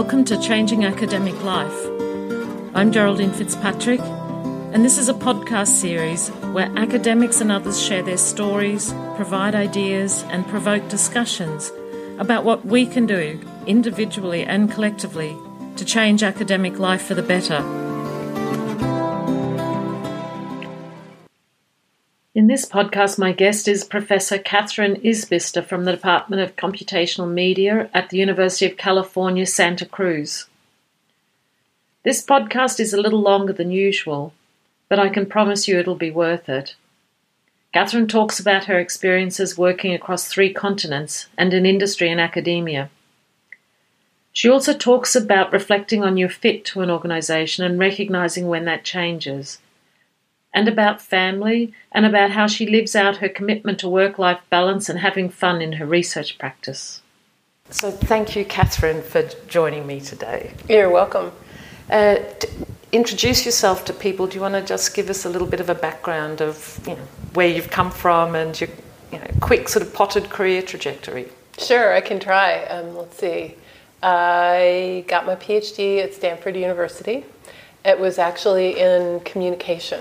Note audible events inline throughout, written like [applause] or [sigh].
Welcome to Changing Academic Life. I'm Geraldine Fitzpatrick, and this is a podcast series where academics and others share their stories, provide ideas, and provoke discussions about what we can do individually and collectively to change academic life for the better. In this podcast, my guest is Professor Catherine Isbister from the Department of Computational Media at the University of California, Santa Cruz. This podcast is a little longer than usual, but I can promise you it'll be worth it. Catherine talks about her experiences working across three continents and in industry and academia. She also talks about reflecting on your fit to an organization and recognizing when that changes and about family, and about how she lives out her commitment to work life balance and having fun in her research practice. So, thank you, Catherine, for joining me today. You're welcome. Uh, introduce yourself to people. Do you want to just give us a little bit of a background of you know, where you've come from and your you know, quick sort of potted career trajectory? Sure, I can try. Um, let's see. I got my PhD at Stanford University. It was actually in communication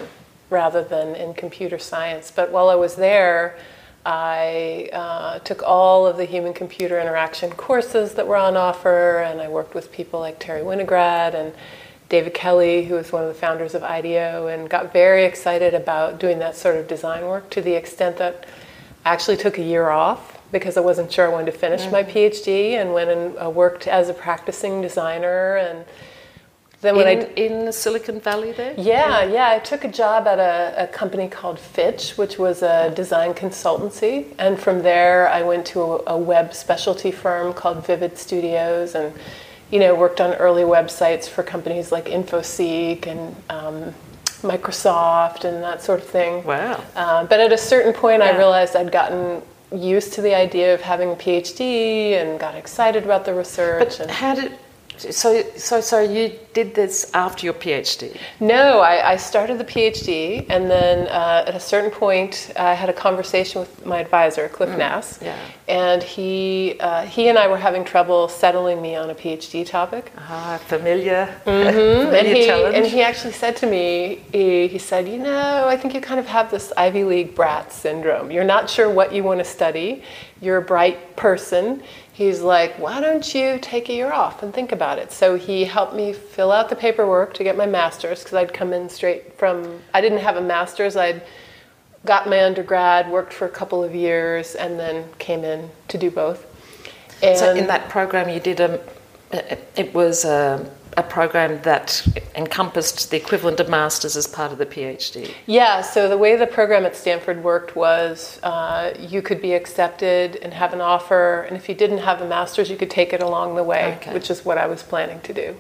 rather than in computer science. But while I was there, I uh, took all of the human computer interaction courses that were on offer, and I worked with people like Terry Winograd and David Kelley, who was one of the founders of IDEO, and got very excited about doing that sort of design work to the extent that I actually took a year off because I wasn't sure I wanted to finish mm-hmm. my PhD and went and uh, worked as a practicing designer and then when in, I in the Silicon Valley there? Yeah, yeah. I took a job at a, a, company called Fitch, which was a design consultancy, and from there I went to a, a, web specialty firm called Vivid Studios, and you know worked on early websites for companies like InfoSeek and um, Microsoft and that sort of thing. Wow. Uh, but at a certain point, yeah. I realized I'd gotten used to the idea of having a PhD and got excited about the research. But how did so, so, so you did this after your PhD? No, I, I started the PhD, and then uh, at a certain point, I had a conversation with my advisor, Cliff mm, Nass, yeah. and he uh, he and I were having trouble settling me on a PhD topic. Ah, familiar, mm-hmm. [laughs] familiar and he, challenge. And he actually said to me, he, he said, you know, I think you kind of have this Ivy League brat syndrome. You're not sure what you want to study. You're a bright person he's like, why don't you take a year off and think about it? So he helped me fill out the paperwork to get my master's because I'd come in straight from, I didn't have a master's. I'd got my undergrad, worked for a couple of years, and then came in to do both. And so in that program, you did a, it was a a program that encompassed the equivalent of masters as part of the PhD? Yeah, so the way the program at Stanford worked was uh, you could be accepted and have an offer, and if you didn't have a master's, you could take it along the way, okay. which is what I was planning to do.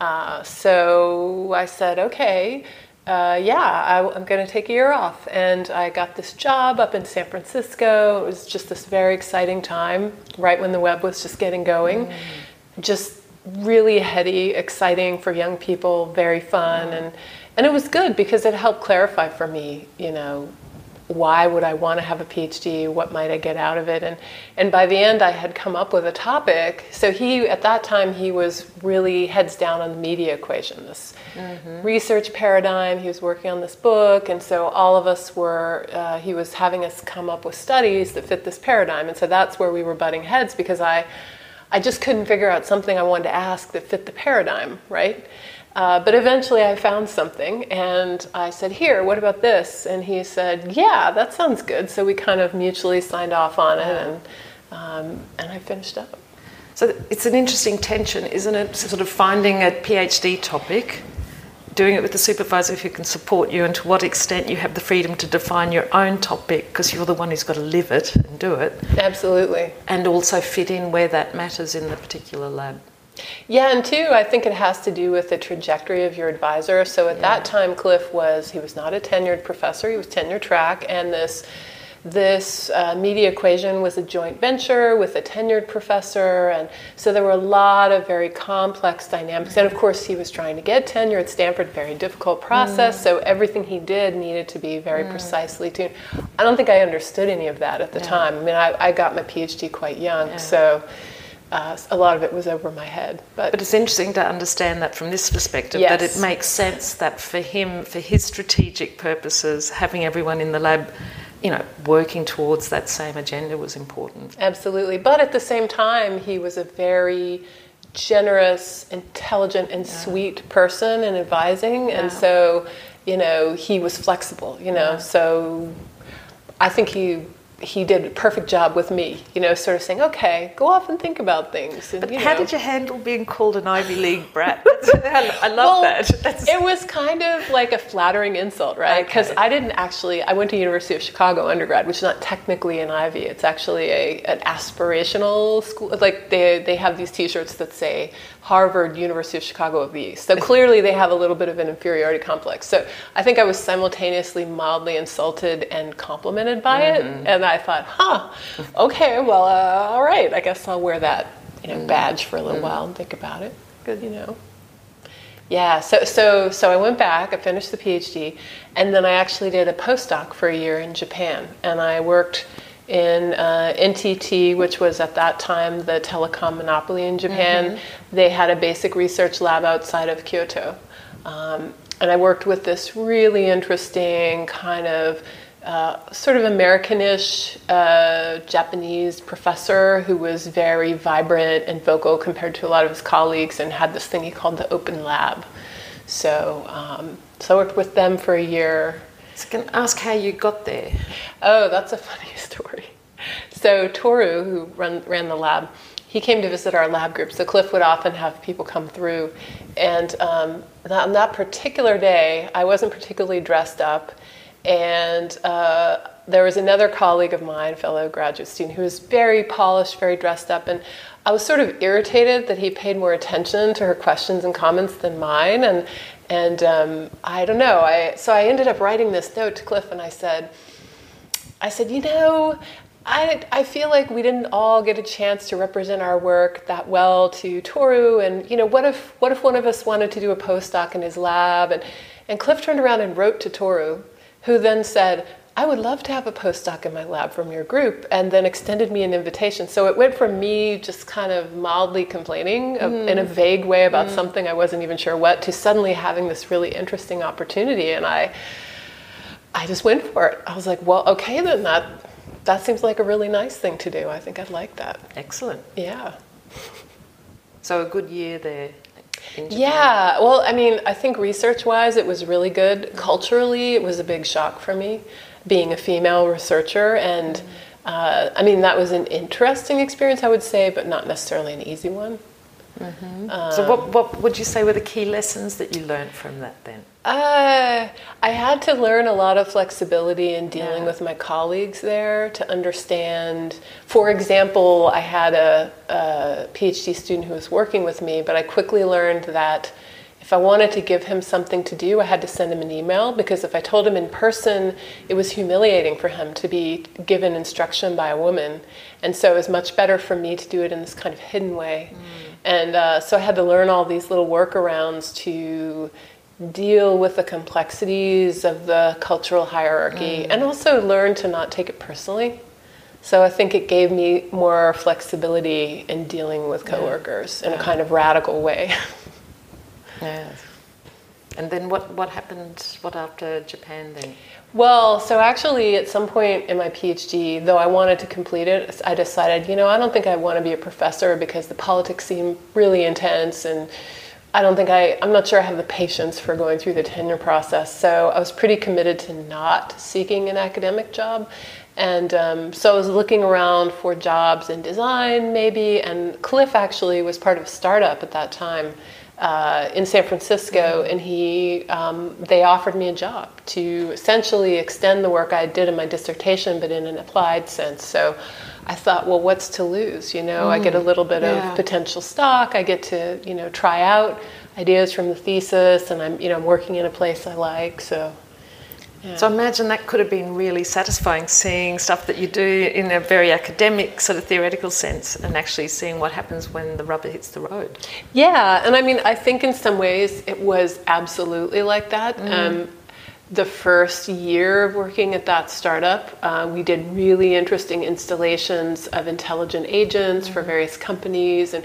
Uh, so I said, okay. Uh, yeah, I, am going to take a year off. And I got this job up in San Francisco. It was just this very exciting time, right when the web was just getting going. Mm. Just really heady, exciting for young people, very fun, and and it was good because it helped clarify for me, you know, why would I want to have a PhD? What might I get out of it? And and by the end, I had come up with a topic. So he, at that time, he was really heads down on the media equation, this mm-hmm. research paradigm. He was working on this book, and so all of us were. Uh, he was having us come up with studies that fit this paradigm, and so that's where we were butting heads because I I just couldn't figure out something I wanted to ask that fit the paradigm, right? Uh, but eventually I found something and I said, Here, what about this? And he said, Yeah, that sounds good. So we kind of mutually signed off on it and, um, and I finished up. So it's an interesting tension, isn't it? Sort of finding a PhD topic doing it with the supervisor who can support you and to what extent you have the freedom to define your own topic because you're the one who's got to live it and do it. Absolutely. And also fit in where that matters in the particular lab. Yeah, and two, I think it has to do with the trajectory of your advisor. So at yeah. that time, Cliff was, he was not a tenured professor, he was tenure track, and this this uh, media equation was a joint venture with a tenured professor, and so there were a lot of very complex dynamics. And of course, he was trying to get tenure at Stanford, very difficult process. Mm. So everything he did needed to be very mm. precisely tuned. I don't think I understood any of that at the yeah. time. I mean, I, I, got my PhD quite young, yeah. so uh, a lot of it was over my head. But, but it's interesting to understand that from this perspective yes. that it makes sense that for him, for his strategic purposes, having everyone in the lab you know, working towards that same agenda was important. Absolutely. But at the same time, he was a very generous, intelligent, and yeah. sweet person in advising. Yeah. And so, you know, he was flexible, you know. Yeah. So I think he he did a perfect job with me, you know, sort of saying, okay, go off and think about things. And, but how know. did you handle being called an Ivy League brat? [laughs] I love well, that. [laughs] That's... It was kind of like a flattering insult, right? Because okay. I didn't actually, I went to University of Chicago undergrad, which is not technically an Ivy. It's actually a, an aspirational school. Like they, they have these t-shirts that say Harvard, University of Chicago of the East. So [laughs] clearly they have a little bit of an inferiority complex. So I think I was simultaneously mildly insulted and complimented by mm-hmm. it. And I thought, huh, okay, well, uh, all right, I guess I'll wear that you know, mm-hmm. badge for a little mm-hmm. while and think about it. Good, you know. Yeah, so, so, so I went back, I finished the PhD, and then I actually did a postdoc for a year in Japan. And I worked in uh, NTT, which was at that time the telecom monopoly in Japan. Mm-hmm. They had a basic research lab outside of Kyoto. Um, and I worked with this really interesting kind of uh, sort of Americanish uh, Japanese professor who was very vibrant and vocal compared to a lot of his colleagues and had this thing he called the Open Lab. So, um, so I worked with them for a year so I can ask how you got there. Oh, that's a funny [laughs] story. So Toru, who run, ran the lab, he came to visit our lab group. So Cliff would often have people come through, and um, on that particular day, I wasn't particularly dressed up, and uh, there was another colleague of mine, fellow graduate student, who was very polished, very dressed up, and I was sort of irritated that he paid more attention to her questions and comments than mine, and and um, I don't know. I so I ended up writing this note to Cliff, and I said, I said, you know, I, I feel like we didn't all get a chance to represent our work that well to Toru, and you know, what if what if one of us wanted to do a postdoc in his lab? And and Cliff turned around and wrote to Toru, who then said, I would love to have a postdoc in my lab from your group, and then extended me an invitation. So it went from me just kind of mildly complaining mm. in a vague way about mm. something I wasn't even sure what to suddenly having this really interesting opportunity. And I, I just went for it. I was like, well, okay, then that, that seems like a really nice thing to do. I think I'd like that. Excellent. Yeah. So a good year there. Yeah, well, I mean, I think research wise, it was really good. Culturally, it was a big shock for me being a female researcher. And uh, I mean, that was an interesting experience, I would say, but not necessarily an easy one. Mm-hmm. Um, so, what, what would you say were the key lessons that you learned from that then? Uh, I had to learn a lot of flexibility in dealing yeah. with my colleagues there to understand. For example, I had a, a PhD student who was working with me, but I quickly learned that if I wanted to give him something to do, I had to send him an email because if I told him in person, it was humiliating for him to be given instruction by a woman. And so it was much better for me to do it in this kind of hidden way. Mm. And uh, so I had to learn all these little workarounds to deal with the complexities of the cultural hierarchy mm. and also learn to not take it personally. So I think it gave me more flexibility in dealing with coworkers yeah. in a kind of radical way. [laughs] Yes. And then what, what happened, what after Japan then? Well, so actually, at some point in my PhD, though I wanted to complete it, I decided, you know, I don't think I want to be a professor because the politics seem really intense and I don't think I, I'm not sure I have the patience for going through the tenure process. So I was pretty committed to not seeking an academic job. And um, so I was looking around for jobs in design, maybe, and Cliff actually was part of a startup at that time uh, in San Francisco, and he um, they offered me a job to essentially extend the work I did in my dissertation, but in an applied sense. So I thought, well, what's to lose? You know, mm, I get a mm, little bit yeah. of potential stock. I get to you know try out ideas from the thesis, and I'm you know I'm working in a place I like. So yeah. So imagine that could have been really satisfying seeing stuff that you do in a very academic sort of theoretical sense and actually seeing what happens when the rubber hits the road. Yeah, and I mean, I think in some ways it was absolutely like that. Mm. Um, the first year of working at that startup, uh, we did really interesting installations of intelligent agents mm-hmm. for various companies. And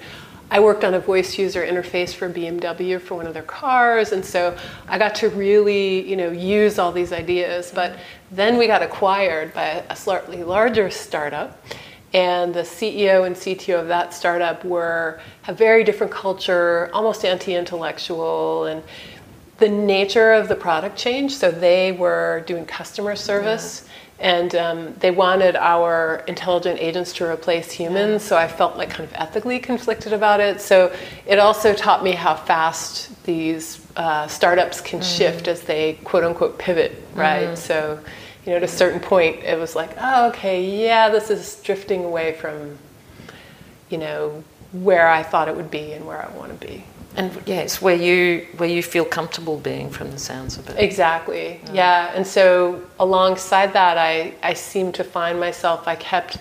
I worked on a voice user interface for BMW for one of their cars. And so I got to really, you know, use all these ideas. But then we got acquired by a slightly larger startup. And the CEO and CTO of that startup were a very different culture, almost anti-intellectual, and the nature of the product changed. So they were doing customer service. Yeah. And um, they wanted our intelligent agents to replace humans, so I felt like kind of ethically conflicted about it. So it also taught me how fast these uh, startups can mm. shift as they quote unquote pivot, right? Mm. So, you know, at a certain point, it was like, oh, okay, yeah, this is drifting away from, you know, where I thought it would be and where I want to be. And yes, where you where you feel comfortable being from the sounds of it. Exactly. Yeah. yeah. And so alongside that I, I seemed to find myself I kept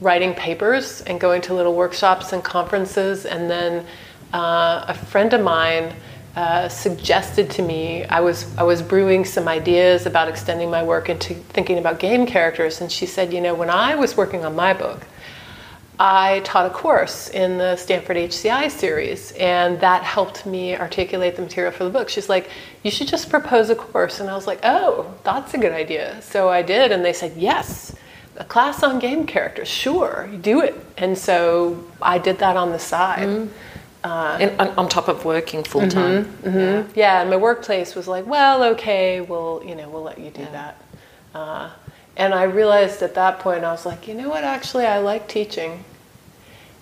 writing papers and going to little workshops and conferences and then uh, a friend of mine uh, suggested to me I was I was brewing some ideas about extending my work into thinking about game characters and she said, you know, when I was working on my book, I taught a course in the Stanford HCI series, and that helped me articulate the material for the book. She's like, You should just propose a course. And I was like, Oh, that's a good idea. So I did, and they said, Yes, a class on game characters, sure, do it. And so I did that on the side. Mm-hmm. Uh, in, on, on, top of working full time. Mm-hmm, mm-hmm. Yeah. yeah. and my workplace was like, well, okay, we'll you know we'll let you do yeah. that. Uh, and I realized at that point, I was like, you know what, actually, I like teaching.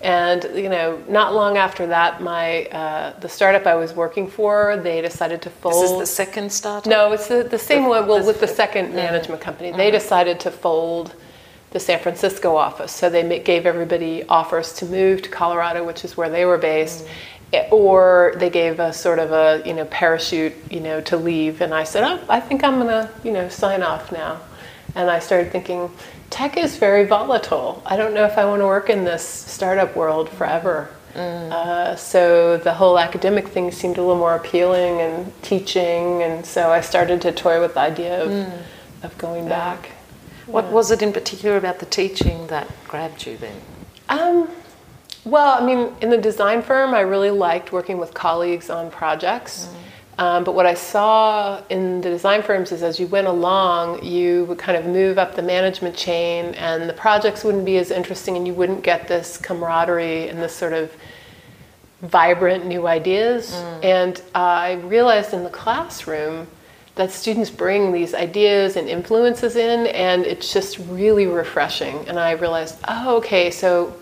And you know, not long after that, my uh, the startup I was working for, they decided to fold. This is the second startup. No, it's the, the same one. Well, with the second mm-hmm. management company, mm-hmm. they decided to fold the San Francisco office. So they gave everybody offers to move to Colorado, which is where they were based. Mm-hmm or they gave us sort of a you know parachute you know to leave and i said oh i think i'm gonna you know sign off now and I started thinking, tech is very volatile. I don't know if I want to work in this startup world forever. Mm. Uh, so the whole academic thing seemed a little more appealing and teaching, and so I started to toy with the idea of, mm. of going yeah. back. What yeah. was it in particular about the teaching that grabbed you then? Um, well, I mean, in the design firm, I really liked working with colleagues on projects. Mm. Um, but what I saw in the design firms is as you went along, you would kind of move up the management chain, and the projects wouldn't be as interesting, and you wouldn't get this camaraderie and this sort of vibrant new ideas. Mm. And uh, I realized in the classroom that students bring these ideas and influences in, and it's just really refreshing. And I realized, oh, okay, so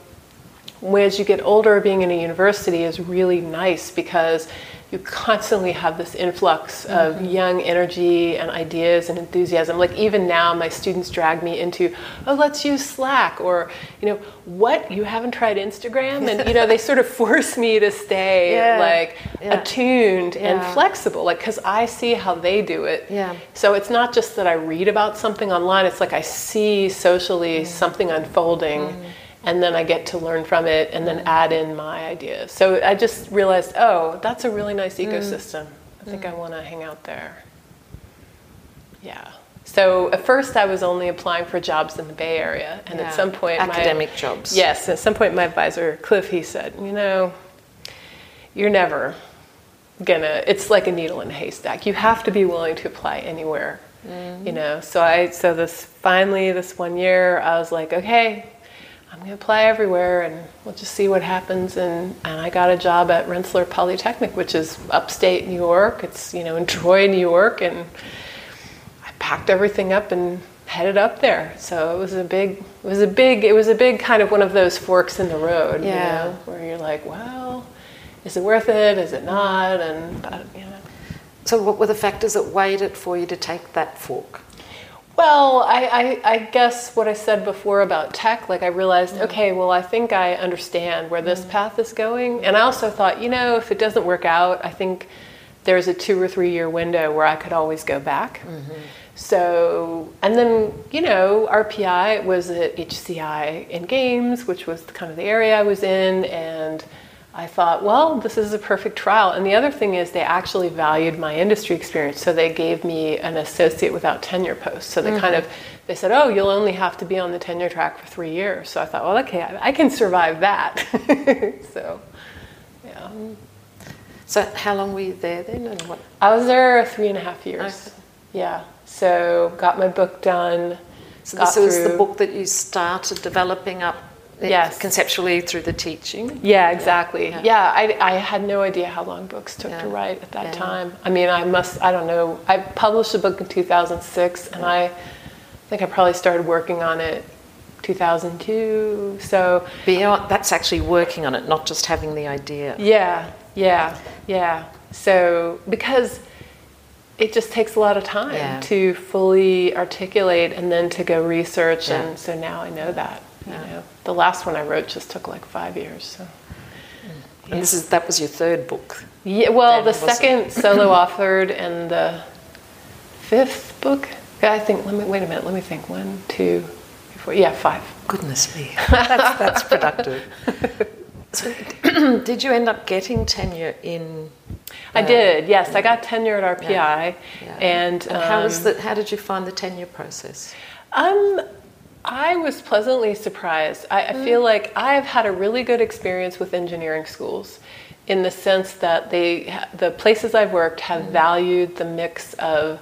as you get older, being in a university is really nice because you constantly have this influx of mm-hmm. young energy and ideas and enthusiasm. Like even now, my students drag me into, oh, let's use Slack, or you know, what you haven't tried Instagram, and you know, they sort of [laughs] force me to stay [laughs] yeah. like yeah. attuned yeah. and flexible, like because I see how they do it. Yeah. So it's not just that I read about something online; it's like I see socially mm. something unfolding. Mm and then I get to learn from it and then add in my ideas. So I just realized, oh, that's a really nice mm. ecosystem. Mm. I think mm. I want to hang out there. Yeah. So at first I was only applying for jobs in the Bay Area, and yeah. at some point, academic my, jobs. Yes, at some point my advisor Cliff he said, you know, you're never gonna. It's like a needle in a haystack. You have to be willing to apply anywhere. Mm-hmm. You know. So I so this finally this one year I was like, okay, I'm going to apply everywhere and we'll just see what happens. And, and I got a job at Rensselaer Polytechnic, which is upstate New York. It's, you know, in Troy, New York. And I packed everything up and headed up there. So it was a big, it was a big, it was a big kind of one of those forks in the road, yeah. you know, where you're like, well, is it worth it? Is it not? And, but, you know. So what were the factors that weighed it for you to take that fork? Well, I, I, I, guess what I said before about tech, like I realized, mm okay, well, I think I understand where this mm path is going. And I also thought, you know, if it doesn't work out, I think there's a two or three year window where I could always go back. Mm-hmm. So, and then, you know, RPI was at HCI in games, which was kind of the area I was in. And I thought, well, this is a perfect trial. And the other thing is, they actually valued my industry experience, so they gave me an associate without tenure post. So they mm-hmm. kind of they said, oh, you'll only have to be on the tenure track for three years. So I thought, well, okay, I, I can survive that. [laughs] so, yeah. So how long were you there then, and what? I was there three and a half years. Okay. Yeah. So got my book done. So this was the book that you started developing up yes. conceptually through the teaching. Yeah, exactly. Yeah, yeah I, I had no idea how long books took yeah. to write at that yeah. time. I mean, I must, I don't know. I published a book in 2006, and I think I probably started working on it 2002. So beyond that's actually working on it, not just having the idea. Yeah, yeah, yeah. So because it just takes a lot of time yeah. to fully articulate and then to go research yeah. and so now I know that. You know, the last one I wrote just took like five years. So. And this is that was your third book. Yeah, well, then, the second solo authored and the fifth book. I think. Let me wait a minute. Let me think. One, two, three, four. Yeah, five. Goodness me, [laughs] that's, that's productive. So, [clears throat] did you end up getting tenure in? Uh, I did. Yes, I got tenure at RPI. Yeah. Yeah. And, and um, how was the? How did you find the tenure process? Um, I was pleasantly surprised. I, I feel mm. like I've had a really good experience with engineering schools in the sense that they the places I've worked have mm. valued the mix of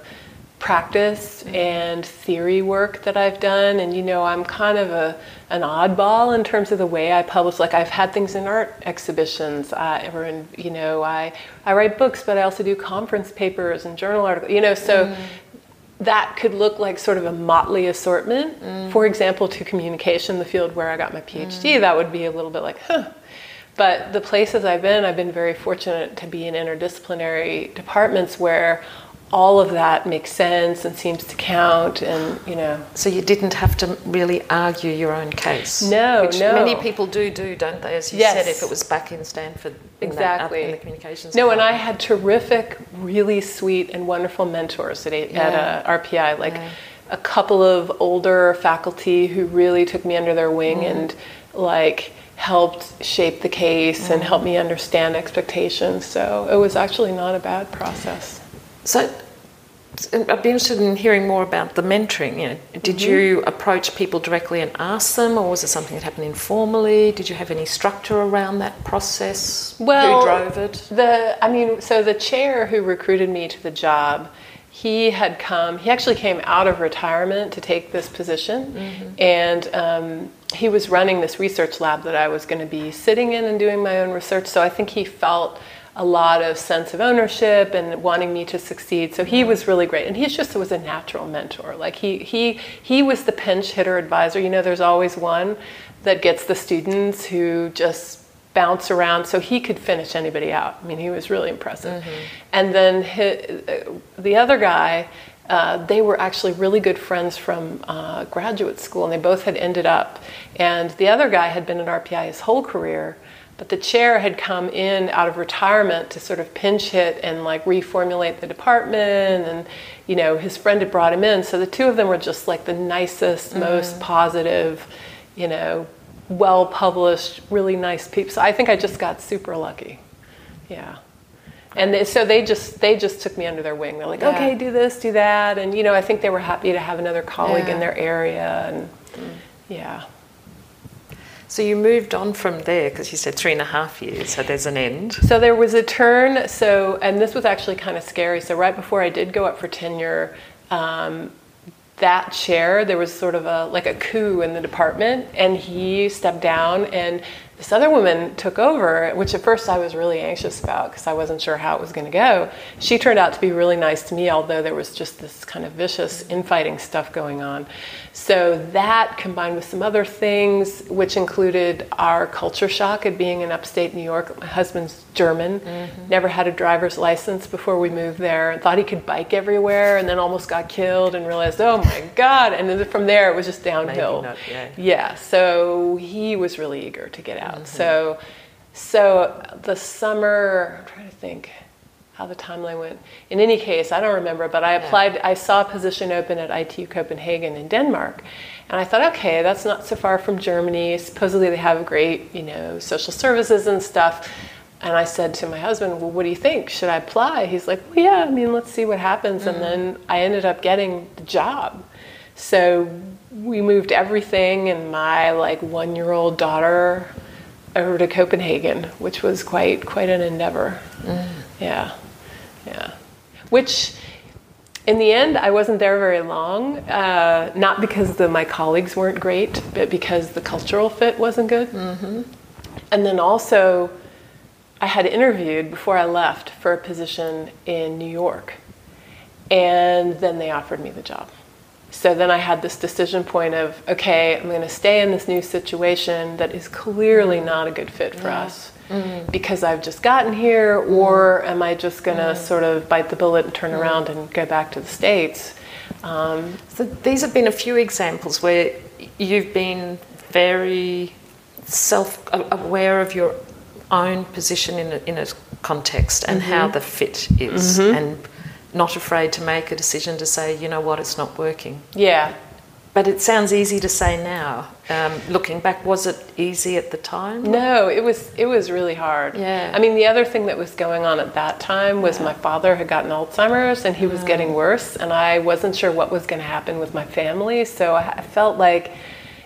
practice mm. and theory work that I've done and you know I'm kind of a an oddball in terms of the way I publish like I've had things in art exhibitions uh, or in you know I I write books but I also do conference papers and journal articles you know so mm that could look like sort of a motley assortment. Mm. For example, to communication, the field where I got my PhD, mm. that would be a little bit like, huh. But the places I've been, I've been very fortunate to be in interdisciplinary departments where all of that makes sense and seems to count and you know so you didn't have to really argue your own case no which no many people do do don't they as you yes. said if it was back in stanford in exactly that, in the communications no department. and i had terrific really sweet and wonderful mentors at, yeah. at uh, rpi like yeah. a couple of older faculty who really took me under their wing mm. and like helped shape the case mm. and helped me understand expectations so it was actually not a bad process so I'd be interested in hearing more about the mentoring. You know, did mm-hmm. you approach people directly and ask them, or was it something that happened informally? Did you have any structure around that process? Well, who drove it? The I mean, so the chair who recruited me to the job, he had come. He actually came out of retirement to take this position, mm-hmm. and um, he was running this research lab that I was going to be sitting in and doing my own research. So I think he felt a lot of sense of ownership and wanting me to succeed. So he was really great, and he just was a natural mentor. Like he he he was the pinch hitter advisor. You know, there's always one that gets the students who just bounce around so he could finish anybody out. I mean, he was really impressive. Mm-hmm. And then his, the other guy. Uh, they were actually really good friends from uh, graduate school, and they both had ended up. And the other guy had been at RPI his whole career, but the chair had come in out of retirement to sort of pinch hit and like reformulate the department and you know his friend had brought him in so the two of them were just like the nicest mm-hmm. most positive you know well published really nice people so i think i just got super lucky yeah and they, so they just they just took me under their wing they're like yeah. okay do this do that and you know i think they were happy to have another colleague yeah. in their area and mm. yeah so you moved on from there because you said three and a half years, so there's an end. So there was a turn. So, and this was actually kind of scary. So right before I did go up for tenure, um, that chair, there was sort of a like a coup in the department, and he stepped down, and this other woman took over, which at first I was really anxious about because I wasn't sure how it was going to go. She turned out to be really nice to me, although there was just this kind of vicious infighting stuff going on. So that combined with some other things, which included our culture shock at being in upstate New York. My husband's German, mm-hmm. never had a driver's license before we moved there, thought he could bike everywhere, and then almost got killed and realized, oh my God. And then from there, it was just downhill. Not, yeah. yeah, so he was really eager to get out. Mm-hmm. So, so the summer, I'm trying to think, how the timeline went. In any case, I don't remember, but I applied. Yeah. I saw a position open at ITU Copenhagen in Denmark, and I thought, okay, that's not so far from Germany. Supposedly they have great, you know, social services and stuff. And I said to my husband, well, what do you think? Should I apply? He's like, well, yeah. I mean, let's see what happens. Mm-hmm. And then I ended up getting the job. So we moved everything and my like one year old daughter over to Copenhagen, which was quite quite an endeavor. Mm. Yeah, yeah. Which, in the end, I wasn't there very long. Uh, not because the, my colleagues weren't great, but because the cultural fit wasn't good. Mm-hmm. And then also, I had interviewed before I left for a position in New York, and then they offered me the job. So then I had this decision point of, okay, I'm going to stay in this new situation that is clearly mm. not a good fit for yeah. us mm. because I've just gotten here, mm. or am I just going to mm. sort of bite the bullet and turn mm. around and go back to the States? Um, so these have been a few examples where you've been very self aware of your own position in a, in a context and mm-hmm. how the fit is mm-hmm. and not afraid to make a decision to say, you know what, it's not working. Yeah. But it sounds easy to say now. Um, looking back, was it easy at the time? No, it was. It was really hard. Yeah. I mean, the other thing that was going on at that time was yeah. my father had gotten Alzheimer's and he was mm. getting worse, and I wasn't sure what was going to happen with my family. So I felt like,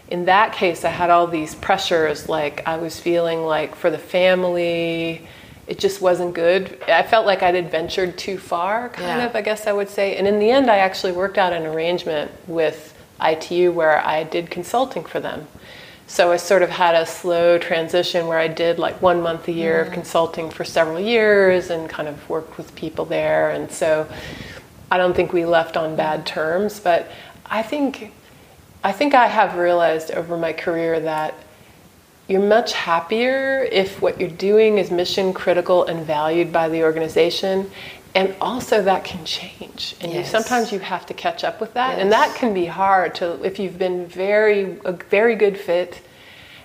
in that case, I had all these pressures. Like I was feeling like for the family, it just wasn't good. I felt like I'd adventured too far, kind yeah. of, I guess I would say. And in the end, I actually worked out an arrangement with ITU where I did consulting for them. So I sort of had a slow transition where I did like one month a year mm. of consulting for several years and kind of worked with people there. And so I don't think we left on bad terms, but I think I think I have realized over my career that you're much happier if what you're doing is mission critical and valued by the organization and also that can change and yes. you, sometimes you have to catch up with that yes. and that can be hard to if you've been very a very good fit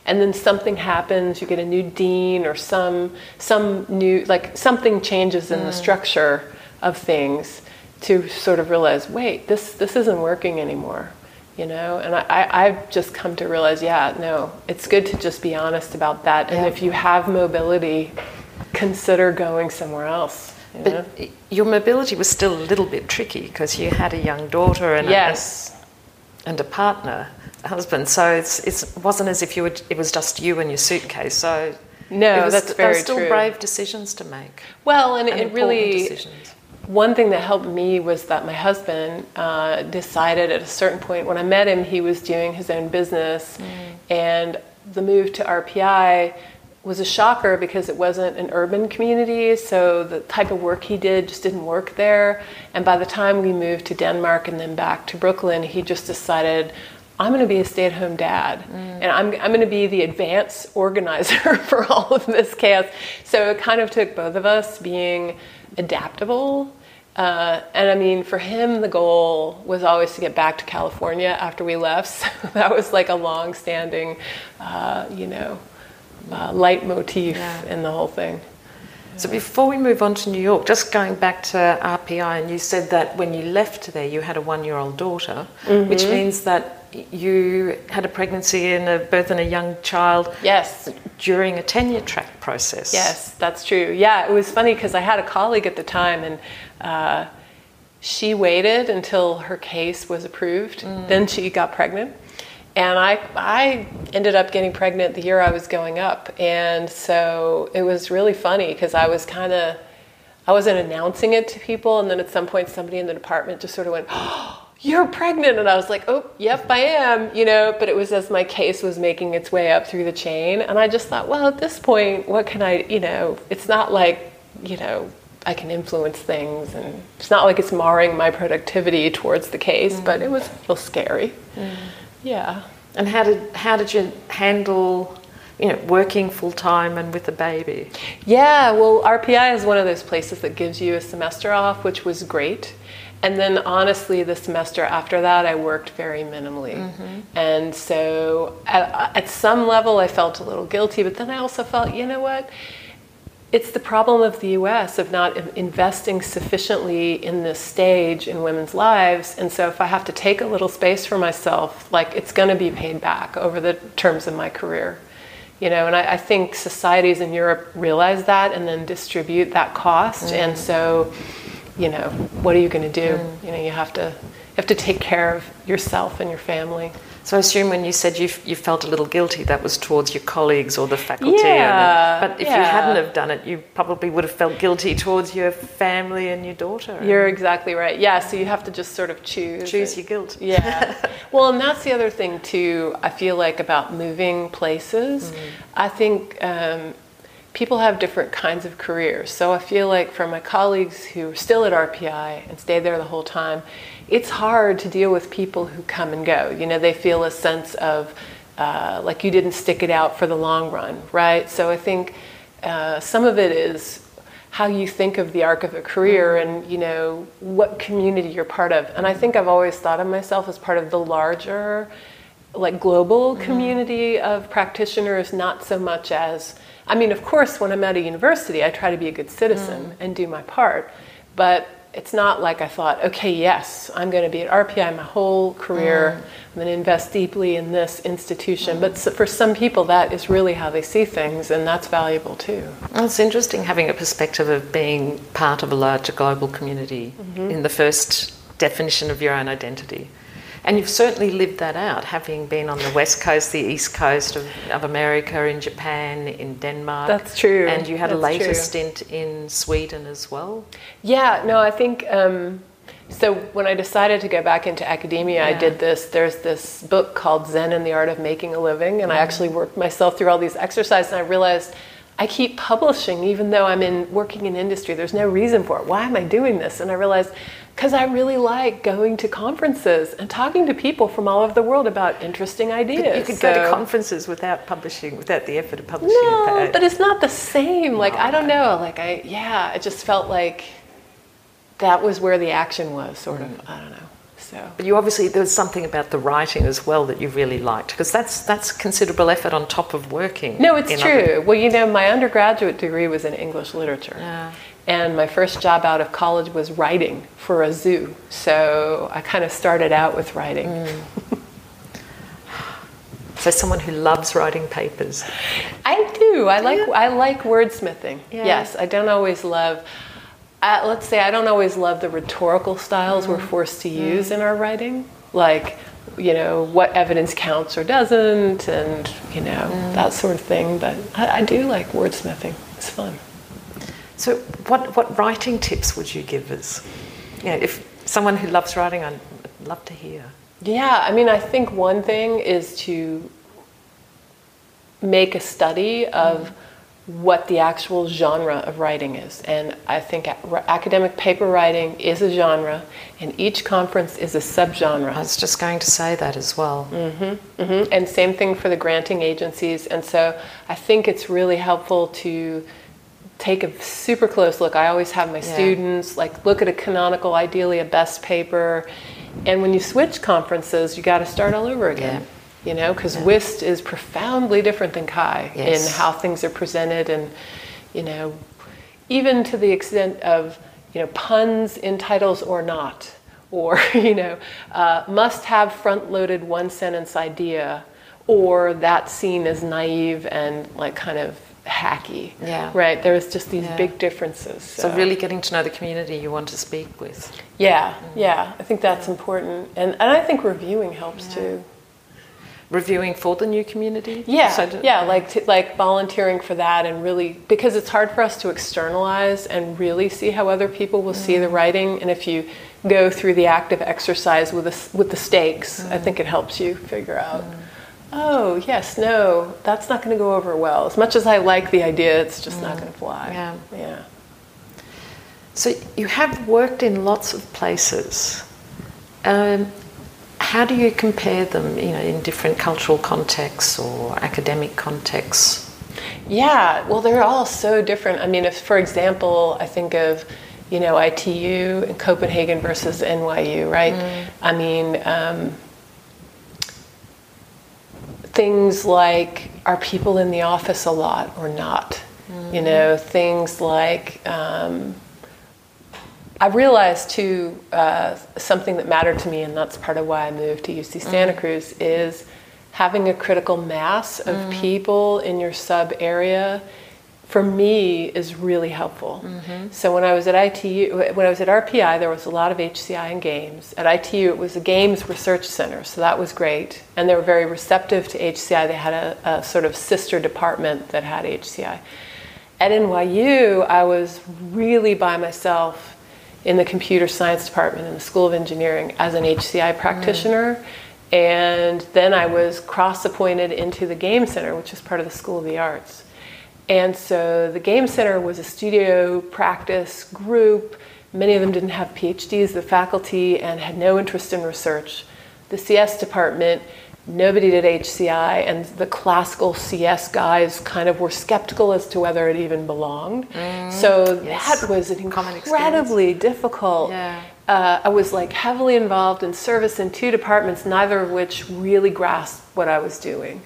and then something happens you get a new dean or some some new like something changes in mm. the structure of things to sort of realize wait this this isn't working anymore you know and I, i've just come to realize yeah no it's good to just be honest about that and yeah. if you have mobility consider going somewhere else you but know? your mobility was still a little bit tricky because you had a young daughter and yes a, and a partner a husband so it's, it wasn't as if you were, it was just you and your suitcase so no, was, that's very still true. brave decisions to make. Well, and, and it really decisions one thing that helped me was that my husband uh, decided at a certain point when I met him, he was doing his own business, mm. and the move to RPI was a shocker because it wasn't an urban community, so the type of work he did just didn't work there. And by the time we moved to Denmark and then back to Brooklyn, he just decided, I'm going to be a stay at home dad. Mm. And I'm, I'm going to be the advance [laughs] organizer for all of this chaos. So it kind of took both of us being adaptable. Uh, and I mean, for him, the goal was always to get back to California after we left. [laughs] So that was like a long standing, uh, you know, uh, leitmotif yeah. in the whole thing. So before we move on to New York, just going back to RPI, and you said that when you left there, you had a one-year-old daughter, mm-hmm. which means that you had a pregnancy and a birth and a young child. Yes. During a tenure track process. Yes, that's true. Yeah, it was funny because I had a colleague at the time, and uh, she waited until her case was approved. Mm. Then she got pregnant and I I ended up getting pregnant the year I was going up, and so it was really funny because I was kind of I wasn't announcing it to people, and then at some point somebody in the department just sort of went, [gasps] oh, "You're pregnant," and I was like, "Oh, yep, I am," you know. But it was as my case was making its way up through the chain, and I just thought, well, at this point, what can I, you know? It's not like you know I can influence things, and it's not like it's marring my productivity towards the case, mm. but it was a little scary. Mm. Yeah. And how did how did you handle you know, working full time and with a baby? Yeah, well, RPI is one of those places that gives you a semester off, which was great. And then honestly, the semester after that, I worked very minimally. Mm-hmm. And so at, at, some level, I felt a little guilty, but then I also felt, you know what? it's the problem of the US of not investing sufficiently in this stage in women's lives. And so if I have to take a little space for myself, like it's going to be paid back over the terms of my career. You know, and I, I think societies in Europe realize that and then distribute that cost. Mm. And so, you know, what are you going to do? Mm. You know, you have to you have to take care of yourself and your family. So I assume when you said you, you felt a little guilty, that was towards your colleagues or the faculty. Yeah, but if yeah. you hadn't have done it, you probably would have felt guilty towards your family and your daughter. You're exactly right. Yeah, so you have to just sort of choose. Choose it. your guilt. Yeah. [laughs] well, and that's the other thing too. I feel like about moving places. Mm. I think um, people have different kinds of careers. So I feel like for my colleagues who are still at RPI and stayed there the whole time, it's hard to deal with people who come and go. You know, they feel a sense of uh, like you didn't stick it out for the long run, right? So I think uh, some of it is how you think of the arc of a career mm-hmm. and you know what community you're part of. And I think I've always thought of myself as part of the larger, like global mm-hmm. community of practitioners, not so much as I mean, of course, when I'm at a university, I try to be a good citizen mm. and do my part, but it's not like I thought, okay, yes, I'm going to be at RPI my whole career. Mm. I'm going to invest deeply in this institution. Mm. But for some people, that is really how they see things, and that's valuable too. Well, it's interesting having a perspective of being part of a larger global community mm-hmm. in the first definition of your own identity. And you've certainly lived that out, having been on the west coast, the east coast of, of America, in Japan, in Denmark. That's true. And you had That's a later true. stint in Sweden as well. Yeah, no, I think. Um, so when I decided to go back into academia, yeah. I did this. There's this book called Zen and the Art of Making a Living, and mm. I actually worked myself through all these exercises, and I realized I keep publishing even though I'm in working in industry. There's no reason for it. Why am I doing this? And I realized because I really like going to conferences and talking to people from all over the world about interesting ideas. But you could so, go to conferences without publishing, without the effort of publishing. No, but it's not the same. Like no, I don't know. Like I, yeah, it just felt like that was where the action was. Sort mm. of. I don't know. So. But you obviously there was something about the writing as well that you really liked because that's that's considerable effort on top of working. No, it's true. Other... Well, you know, my undergraduate degree was in English literature. Yeah. And my first job out of college was writing for a zoo. So I kind of started out with writing. Mm. [laughs] so someone who loves writing papers. I do. I like I like wordsmithing. Yeah. Yes, I don't always love uh, let's say I don't always love the rhetorical styles mm-hmm. we're forced to use mm-hmm. in our writing, like you know what evidence counts or doesn't, and you know mm. that sort of thing. But I, I, do like wordsmithing; it's fun. So, what what writing tips would you give us? You know, if someone who loves writing, I'd love to hear. Yeah, I mean, I think one thing is to make a study of. What the actual genre of writing is. And I think academic paper writing is a genre, and each conference is a subgenre. I was just going to say that as well. Mm-hmm, mm-hmm. And same thing for the granting agencies. And so I think it's really helpful to take a super close look. I always have my yeah. students like look at a canonical, ideally a best paper. And when you switch conferences, you got to start all over again. Yeah you know, because yeah. UIST is profoundly different than CHI yes. in how things are presented, and you know, even to the extent of you know puns in titles or not, or [laughs] you know, uh, must have front-loaded one sentence idea, or that scene is naive and like kind of hacky. Yeah. Right. There's just these yeah. big differences. So. so. really getting to know the community you want to speak with. Yeah. Mm. Yeah. I think that's important, and and I think reviewing helps yeah. too reviewing for the new community? Yeah, so yeah, like t- like volunteering for that and really because it's hard for us to externalize and really see how other people will mm. see the mm. writing. And if you go through the active exercise with the, with the stakes, mm. I think it helps you figure out. Oh yes, no, that's not going to go over well. As much as I like the idea, it's just not mm. going to fly. Yeah, yeah. So you have worked in lots of places. Um, how do you compare them, you know, in different cultural contexts or academic contexts? Yeah, well, they're all so different. I mean, if, for example, I think of, you know, ITU in Copenhagen versus NYU, right? Mm. I mean, um, things like are people in the office a lot or not? Mm-hmm. You know, things like um, I realized too uh, something that mattered to me, and that's part of why I moved to UC Santa mm. Cruz, is having a critical mass of mm. people in your sub area for me is really helpful. Mm-hmm. So when I was at ITU, when I was at RPI, there was a lot of HCI and games. At ITU, it was a games research center, so that was great, and they were very receptive to HCI. They had a, a sort of sister department that had HCI. At NYU, I was really by myself in the computer science department in the School of Engineering as an HCI practitioner. Mm. And then I was cross appointed into the Game Center, which is part of the School of the Arts. And so the Game Center was a studio practice group. Many of them didn't have PhDs, the faculty, and had no interest in research. The CS department, nobody did HCI, and the classical CS guys kind of were skeptical as to whether it even belonged. Mm, so yes. that was an incredibly difficult. Yeah. Uh, I was like heavily involved in service in two departments, neither of which really grasped what I was doing.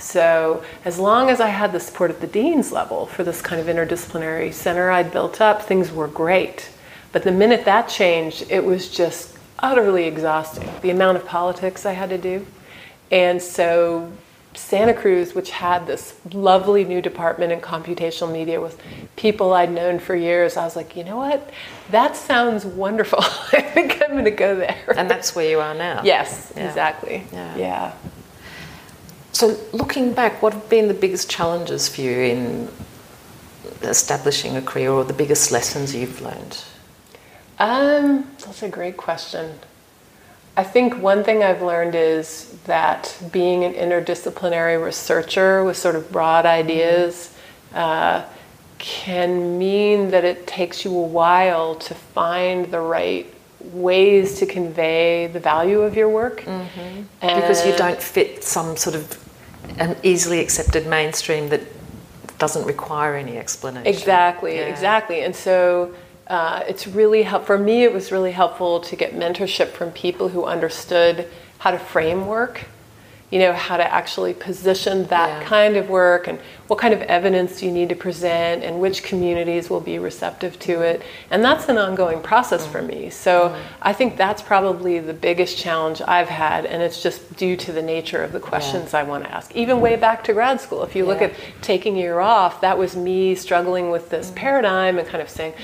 So, as long as I had the support at the dean's level for this kind of interdisciplinary center I'd built up, things were great. But the minute that changed, it was just utterly exhausting. The amount of politics I had to do. And so, Santa Cruz, which had this lovely new department in computational media with people I'd known for years, I was like, you know what? That sounds wonderful. [laughs] I think I'm going to go there. And that's where you are now. Yes, yeah. exactly. Yeah. yeah. So, looking back, what have been the biggest challenges for you in establishing a career, or the biggest lessons you've learned? Um, that's a great question. I think one thing I've learned is that being an interdisciplinary researcher with sort of broad ideas uh, can mean that it takes you a while to find the right ways to convey the value of your work. Mm-hmm. Because you don't fit some sort of an easily accepted mainstream that doesn't require any explanation. Exactly, yeah. exactly. And so uh, it's really help for me. It was really helpful to get mentorship from people who understood how to frame work you know how to actually position that yeah. kind of work and what kind of evidence you need to present and which communities will be receptive to it and that's an ongoing process mm. for me so mm. i think that's probably the biggest challenge i've had and it's just due to the nature of the questions yeah. i want to ask even way back to grad school if you yeah. look at taking a year off that was me struggling with this mm. paradigm and kind of saying.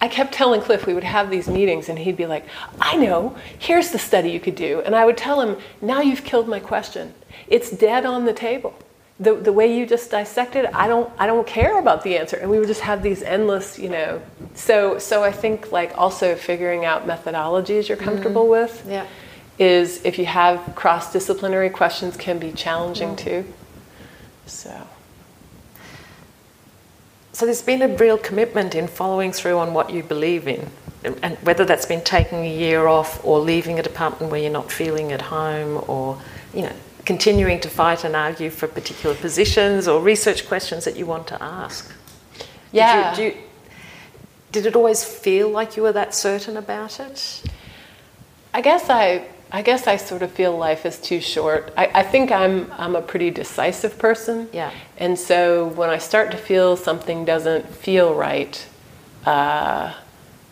I kept telling Cliff we would have these meetings, and he'd be like, I know, here's the study you could do. And I would tell him, Now you've killed my question. It's dead on the table. The, the way you just dissected, I don't I don't care about the answer. And we would just have these endless, you know. So so I think like also figuring out methodologies you're comfortable mm. with yeah. is if you have cross disciplinary questions can be challenging mm. too. So so there's been a real commitment in following through on what you believe in, and whether that's been taking a year off or leaving a department where you're not feeling at home, or you know continuing to fight and argue for particular positions or research questions that you want to ask. Yeah. Did, you, did, did it always feel like you were that certain about it? I guess I I guess I sort of feel life is too short. I, I, think I'm I'm a pretty decisive person. Yeah. And so when I start to feel something doesn't feel right, uh,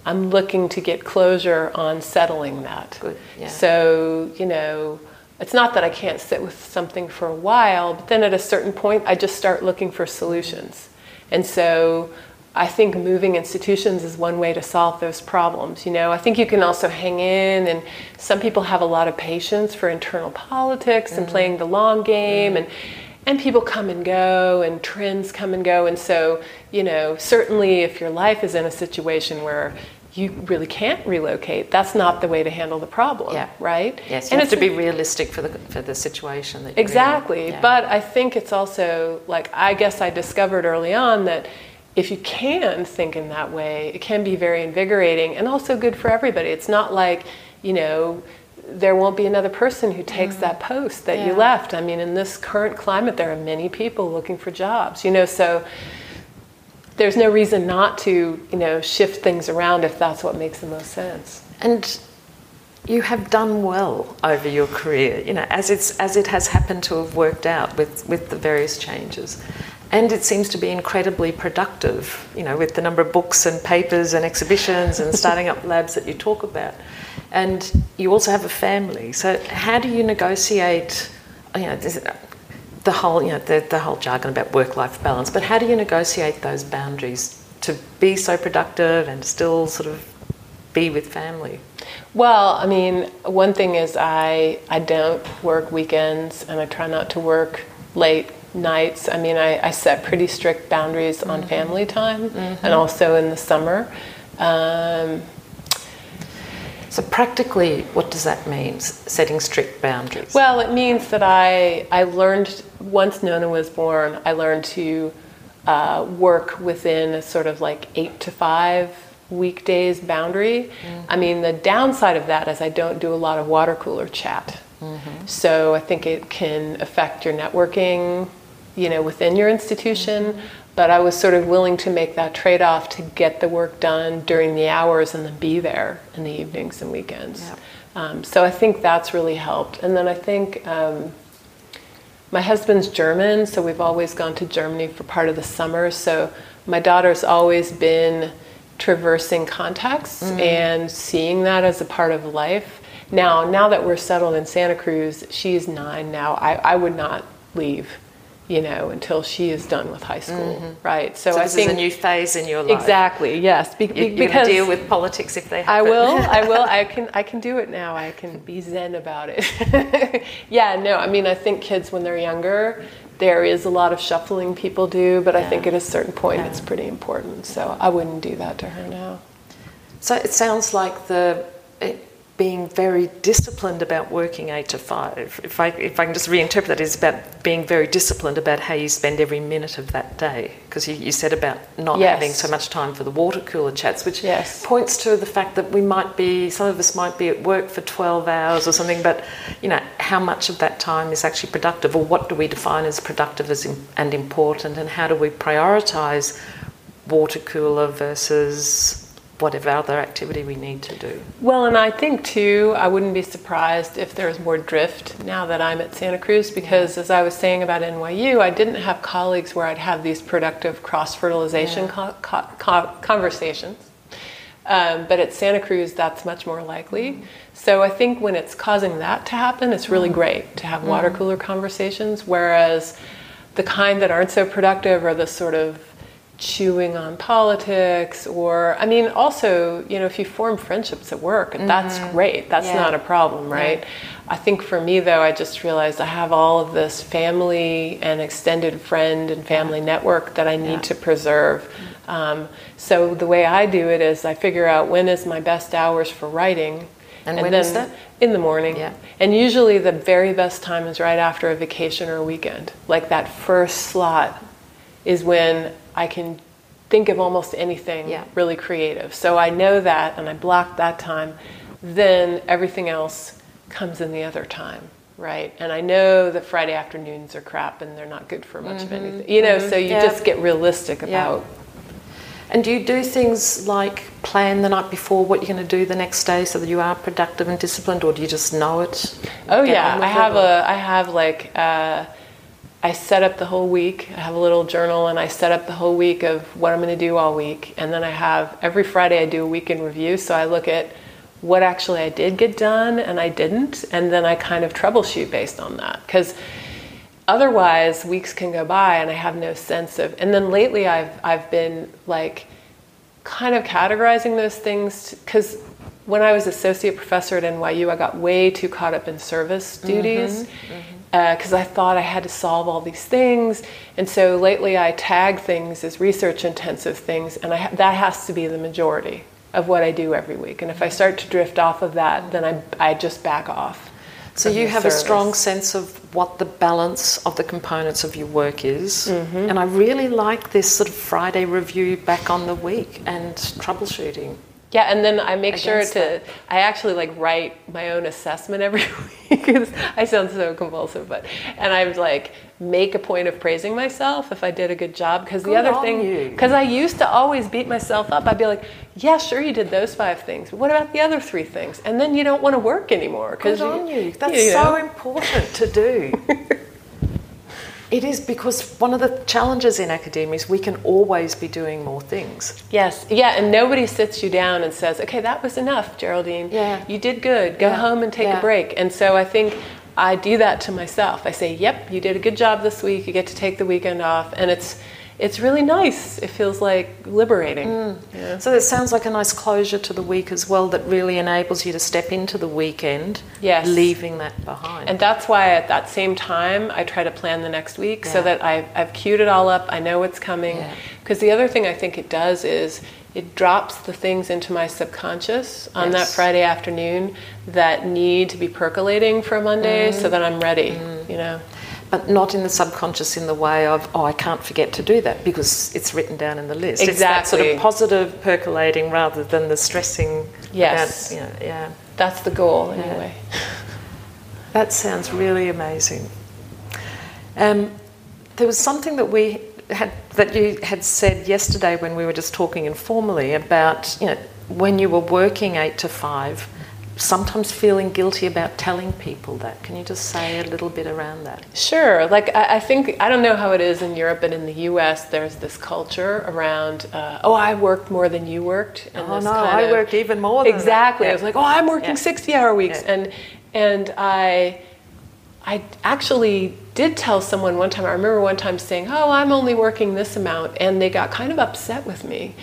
I'm looking to get closure on settling that. Good. Yeah. So you know, it's not that I can't sit with something for a while, but then at a certain point, I just start looking for solutions. And so I think moving institutions is one way to solve those problems. You know, I think you can also hang in, and some people have a lot of patience for internal politics mm-hmm. and playing the long game, mm-hmm. and and people come and go, and trends come and go, and so you know, certainly if your life is in a situation where you really can't relocate. That's not the way to handle the problem, yeah. right? Yes, you and have to be realistic for the for the situation that exactly. Yeah. But I think it's also like I guess I discovered early on that if you can think in that way, it can be very invigorating and also good for everybody. It's not like, you know, there won't be another person who takes mm. that post that yeah. you left. I mean, in this current climate, there are many people looking for jobs, you know, so there's no reason not to, you know, shift things around if that's what makes the most sense. And you have done well over your career, you know, as it's as it has happened to have worked out with with the various changes. And it seems to be incredibly productive, you know, with the number of books and papers and exhibitions and starting up [laughs] labs that you talk about. And you also have a family. So how do you negotiate, you know, the whole, you know, the, the whole jargon about work-life balance, but how do you negotiate those boundaries to be so productive and still sort of be with family? Well, I mean, one thing is I I don't work weekends and I try not to work late nights. I mean, I, I set pretty strict boundaries on mm-hmm. family time mm-hmm. and also in the summer. Um, so practically, what does that mean? Setting strict boundaries. Well, it means that I I learned once Nona was born. I learned to uh, work within a sort of like eight to five weekdays boundary. Mm-hmm. I mean, the downside of that is I don't do a lot of water cooler chat. Mm-hmm. So I think it can affect your networking, you know, within your institution. Mm-hmm. But I was sort of willing to make that trade off to get the work done during the hours and then be there in the evenings and weekends. Yeah. Um, so I think that's really helped. And then I think um, my husband's German, so we've always gone to Germany for part of the summer. So my daughter's always been traversing contexts mm. and seeing that as a part of life. Now, now that we're settled in Santa Cruz, she's nine now. I, I would not leave, you know, until she is done with high school, mm-hmm. right? So, so I think a new phase in your life. Exactly. Yes. Be, you, because deal with politics if they. Happen. I will. I will. [laughs] I can. I can do it now. I can be zen about it. [laughs] yeah. No. I mean, I think kids when they're younger, there is a lot of shuffling people do, but yeah. I think at a certain point yeah. it's pretty important. So I wouldn't do that to her now. So it sounds like the it, being very disciplined about working eight to five. If I, if I can just reinterpret that, is about being very disciplined about how you spend every minute of that day. Because you, you, said about not yes. having so much time for the water cooler chats, which yes. points to the fact that we might be, some of us might be at work for 12 hours or something, but you know, how much of that time is actually productive, or what do we define as productive as in, and important, and how do we prioritise water cooler versus whatever other activity we need to do. Well, and I think too, I wouldn't be surprised if there's more drift now that I'm at Santa Cruz because, yeah. as I was saying about NYU, I didn't have colleagues where I'd have these productive cross fertilization yeah. co- co- conversations. Um, but at Santa Cruz, that's much more likely. Mm-hmm. So I think when it's causing that to happen, it's really mm-hmm. great to have water mm-hmm. cooler conversations. Whereas the kind that aren't so productive are the sort of chewing on politics or i mean also you know if you form friendships at work mm-hmm. that's great that's yeah. not a problem right yeah. i think for me though i just realized i have all of this family and extended friend and family network that i need yeah. to preserve mm-hmm. um, so the way i do it is i figure out when is my best hours for writing and, and when then that? In the morning. Yeah. And usually the very best time is right after a vacation or a weekend. Like that first slot is when I can think of almost anything yeah. really creative. So I know that and I block that time. Then everything else comes in the other time, right? And I know that Friday afternoons are crap and they're not good for much mm-hmm. of anything. You know, mm-hmm. so you yeah. just get realistic about. Yeah. And do you do things like plan the night before what you're going to do the next day so that you are productive and disciplined, or do you just know it? Oh yeah, I have a I have like. Uh, I set up the whole week. I have a little journal and I set up the whole week of what I'm going to do all week. And then I have every Friday I do a week in review. So I look at what actually I did get done and I didn't. And then I kind of troubleshoot based on that. Because otherwise, weeks can go by and I have no sense of. And then lately I've, I've been like kind of categorizing those things because when I was associate professor at NYU, I got way too caught up in service duties. Mm-hmm. Mm-hmm because uh, I thought I had to solve all these things. And so lately I tag things as research intensive things, and ha- that has to be the majority of what I do every week. And if I start to drift off of that, then I, I just back off. So you have service. a strong sense of what the balance of the components of your work is. Mm-hmm. And I really like this sort of Friday review back on the week and troubleshooting. Yeah, and then I make sure to. That. I actually like write my own assessment every [laughs] week because I sound so compulsive, but and I would like make a point of praising myself if I did a good job. Because the other thing, because I used to always beat myself up. I'd be like, "Yeah, sure, you did those five things. But what about the other three things?" And then you don't want to work anymore. Good on you. That's you know. so important to do. [laughs] It is because one of the challenges in academia is we can always be doing more things. Yes, yeah, and nobody sits you down and says, "Okay, that was enough, Geraldine. Yeah. You did good. Go Yeah. home and take Yeah. a break." And so I think I do that to myself. I say, "Yep, you did a good job this week. You get to take the weekend off." And it's it's really nice. It feels like liberating. Mm. Yeah. So it sounds like a nice closure to the week as well that really enables you to step into the weekend, Yes. leaving that behind. And that's why at that same time I try to plan the next week so that I've, I've queued it all up. I know what's coming. Yeah. Because the other thing I think it does is it drops the things into my subconscious on that Friday afternoon that need to be percolating for Monday Mm. so that I'm ready, you know. But not in the subconscious in the way of, oh, I can't forget to do that because it's written down in the list. It's that sort of positive percolating rather than the stressing. Yes. About, you know, yeah. That's the goal Yeah. anyway. [laughs] That sounds really amazing. Um, there was something that we had that you had said yesterday when we were just talking informally about you know when you were working eight to five, sometimes feeling guilty about telling people that. Can you just say a little bit around that? Sure. Like I, I think I don't know how it is in Europe, but in the U.S. there's this culture around. Uh, oh, I worked more than you worked. and oh this no, I of- worked even more. Than exactly. That. I was like, oh, I'm working Yeah. 60 hour weeks. Yeah. And, and I, I actually did tell someone one time, I remember one time saying, oh, I'm only working this amount. And they got kind of upset with me.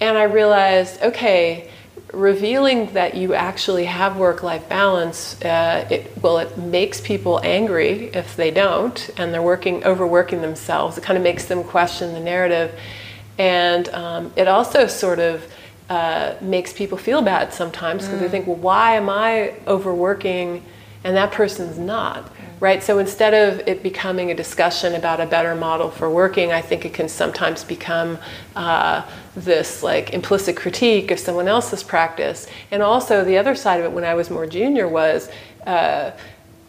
And I realized, okay, revealing that you actually have work-life balance, uh, it, well, it makes people angry if they don't, and they're working, overworking themselves. It kind of makes them question the narrative, and um, it also sort of uh, makes people feel bad sometimes because they think, well, why am I overworking and that person's not? Right? So instead of it becoming a discussion about a better model for working, I think it can sometimes become uh, this like implicit critique of someone else's practice. And also, the other side of it when I was more junior was. Uh,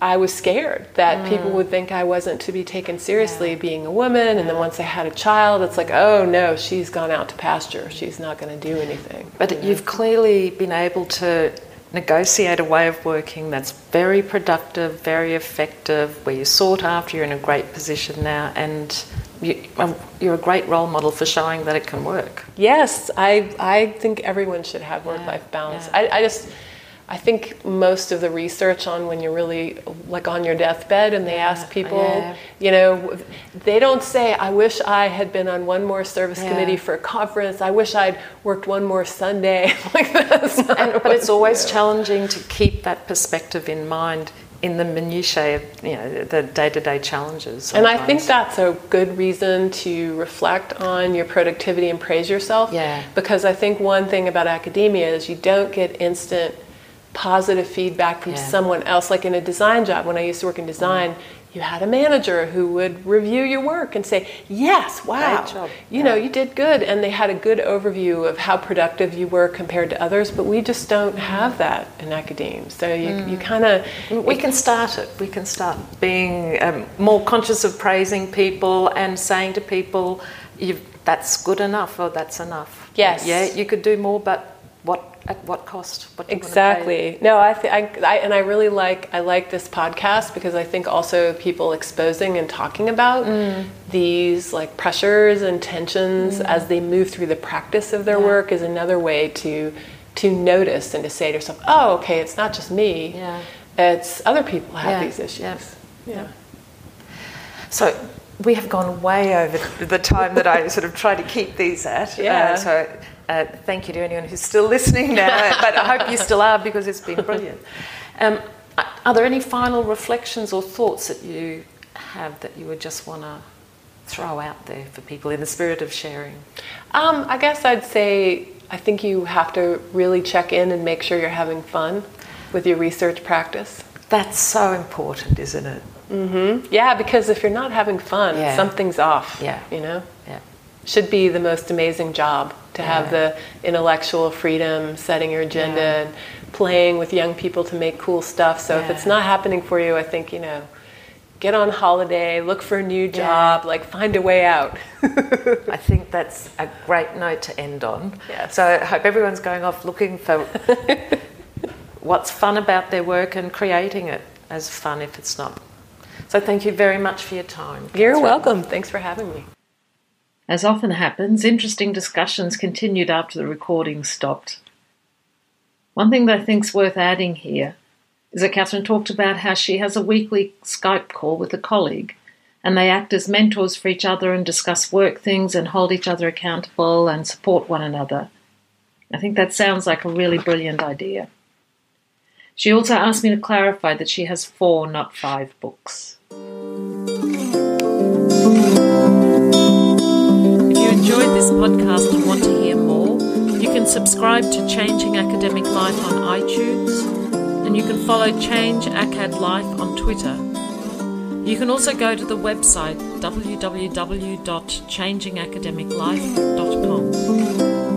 I was scared that people would think I wasn't to be taken seriously being a woman. And then once I had a child, it's like, oh no, she's gone out to pasture. She's not going to do anything. But you've clearly been able to negotiate a way of working that's very productive, very effective, where you're sought after, you're in a great position now, and you, um, you're a great role model for showing that it can work. Yes, I, I think everyone should have work life balance. I, I just, I think most of the research on when you're really like on your deathbed and they ask people, yeah. you know, they don't say, I wish I had been on one more service Yeah. committee for a conference. I wish I'd worked one more Sunday. [laughs] like that's And, but it's always challenging to keep that perspective in mind in the minutiae of you know the day-to-day challenges. And I think that's a good reason to reflect on your productivity and praise yourself. Yeah. Because I think one thing about academia is you don't get instant positive feedback from Yeah. someone else. Like in a design job, when I used to work in design, you had a manager who would review your work and say, Yes, wow, Great job." you know, you did good. And they had a good overview of how productive you were compared to others, but we just don't have that in academia. So you, Mm. you kind of. We can start it. We can start being um, more conscious of praising people and saying to people, "That's good enough," or "That's enough." Yes. Yeah, you could do more, but what at what cost? What do you wanna pay? Exactly. No, I, th- I, I and I really like I like this podcast because I think also people exposing and talking about Mm. these like pressures and tensions as they move through the practice of their Yeah. work is another way to to notice and to say to yourself, "Oh, okay, it's not just me. Yeah. It's other people have Yeah, these issues." yeah, yeah. So we have gone way over the time that I sort of try to keep these at. Yeah. Uh, so uh, thank you to anyone who's still listening now, [laughs] but I hope you still are because it's been brilliant. Um, are there any final reflections or thoughts that you have that you would just want to throw out there for people in the spirit of sharing? Um, I guess I'd say I think you have to really check in and make sure you're having fun with your research practice. That's so important, isn't it? Mm-hmm. Yeah, because if you're not having fun, Yeah. something's off. Yeah. You know? Yeah. Should be the most amazing job to have the intellectual freedom, setting your agenda, Yeah. and playing with young people to make cool stuff. So if it's not happening for you, I think, you know, get on holiday, look for a new job, like find a way out. [laughs] I think that's a great note to end on. Yes. So I hope everyone's going off looking for [laughs] what's fun about their work and creating it as fun if it's not. So thank you very much for your time. You're welcome. Thanks for having me. As often happens, interesting discussions continued after the recording stopped. One thing that I think's worth adding here is that Katherine talked about how she has a weekly Skype call with a colleague, and they act as mentors for each other and discuss work things and hold each other accountable and support one another. I think that sounds like a really brilliant idea. She also asked me to clarify that she has four, not five books. Enjoyed this podcast and want to hear more, you can subscribe to Changing Academic Life on iTunes, and you can follow Change ACAD Life on Twitter. You can also go to the website www.changingacademiclife.com.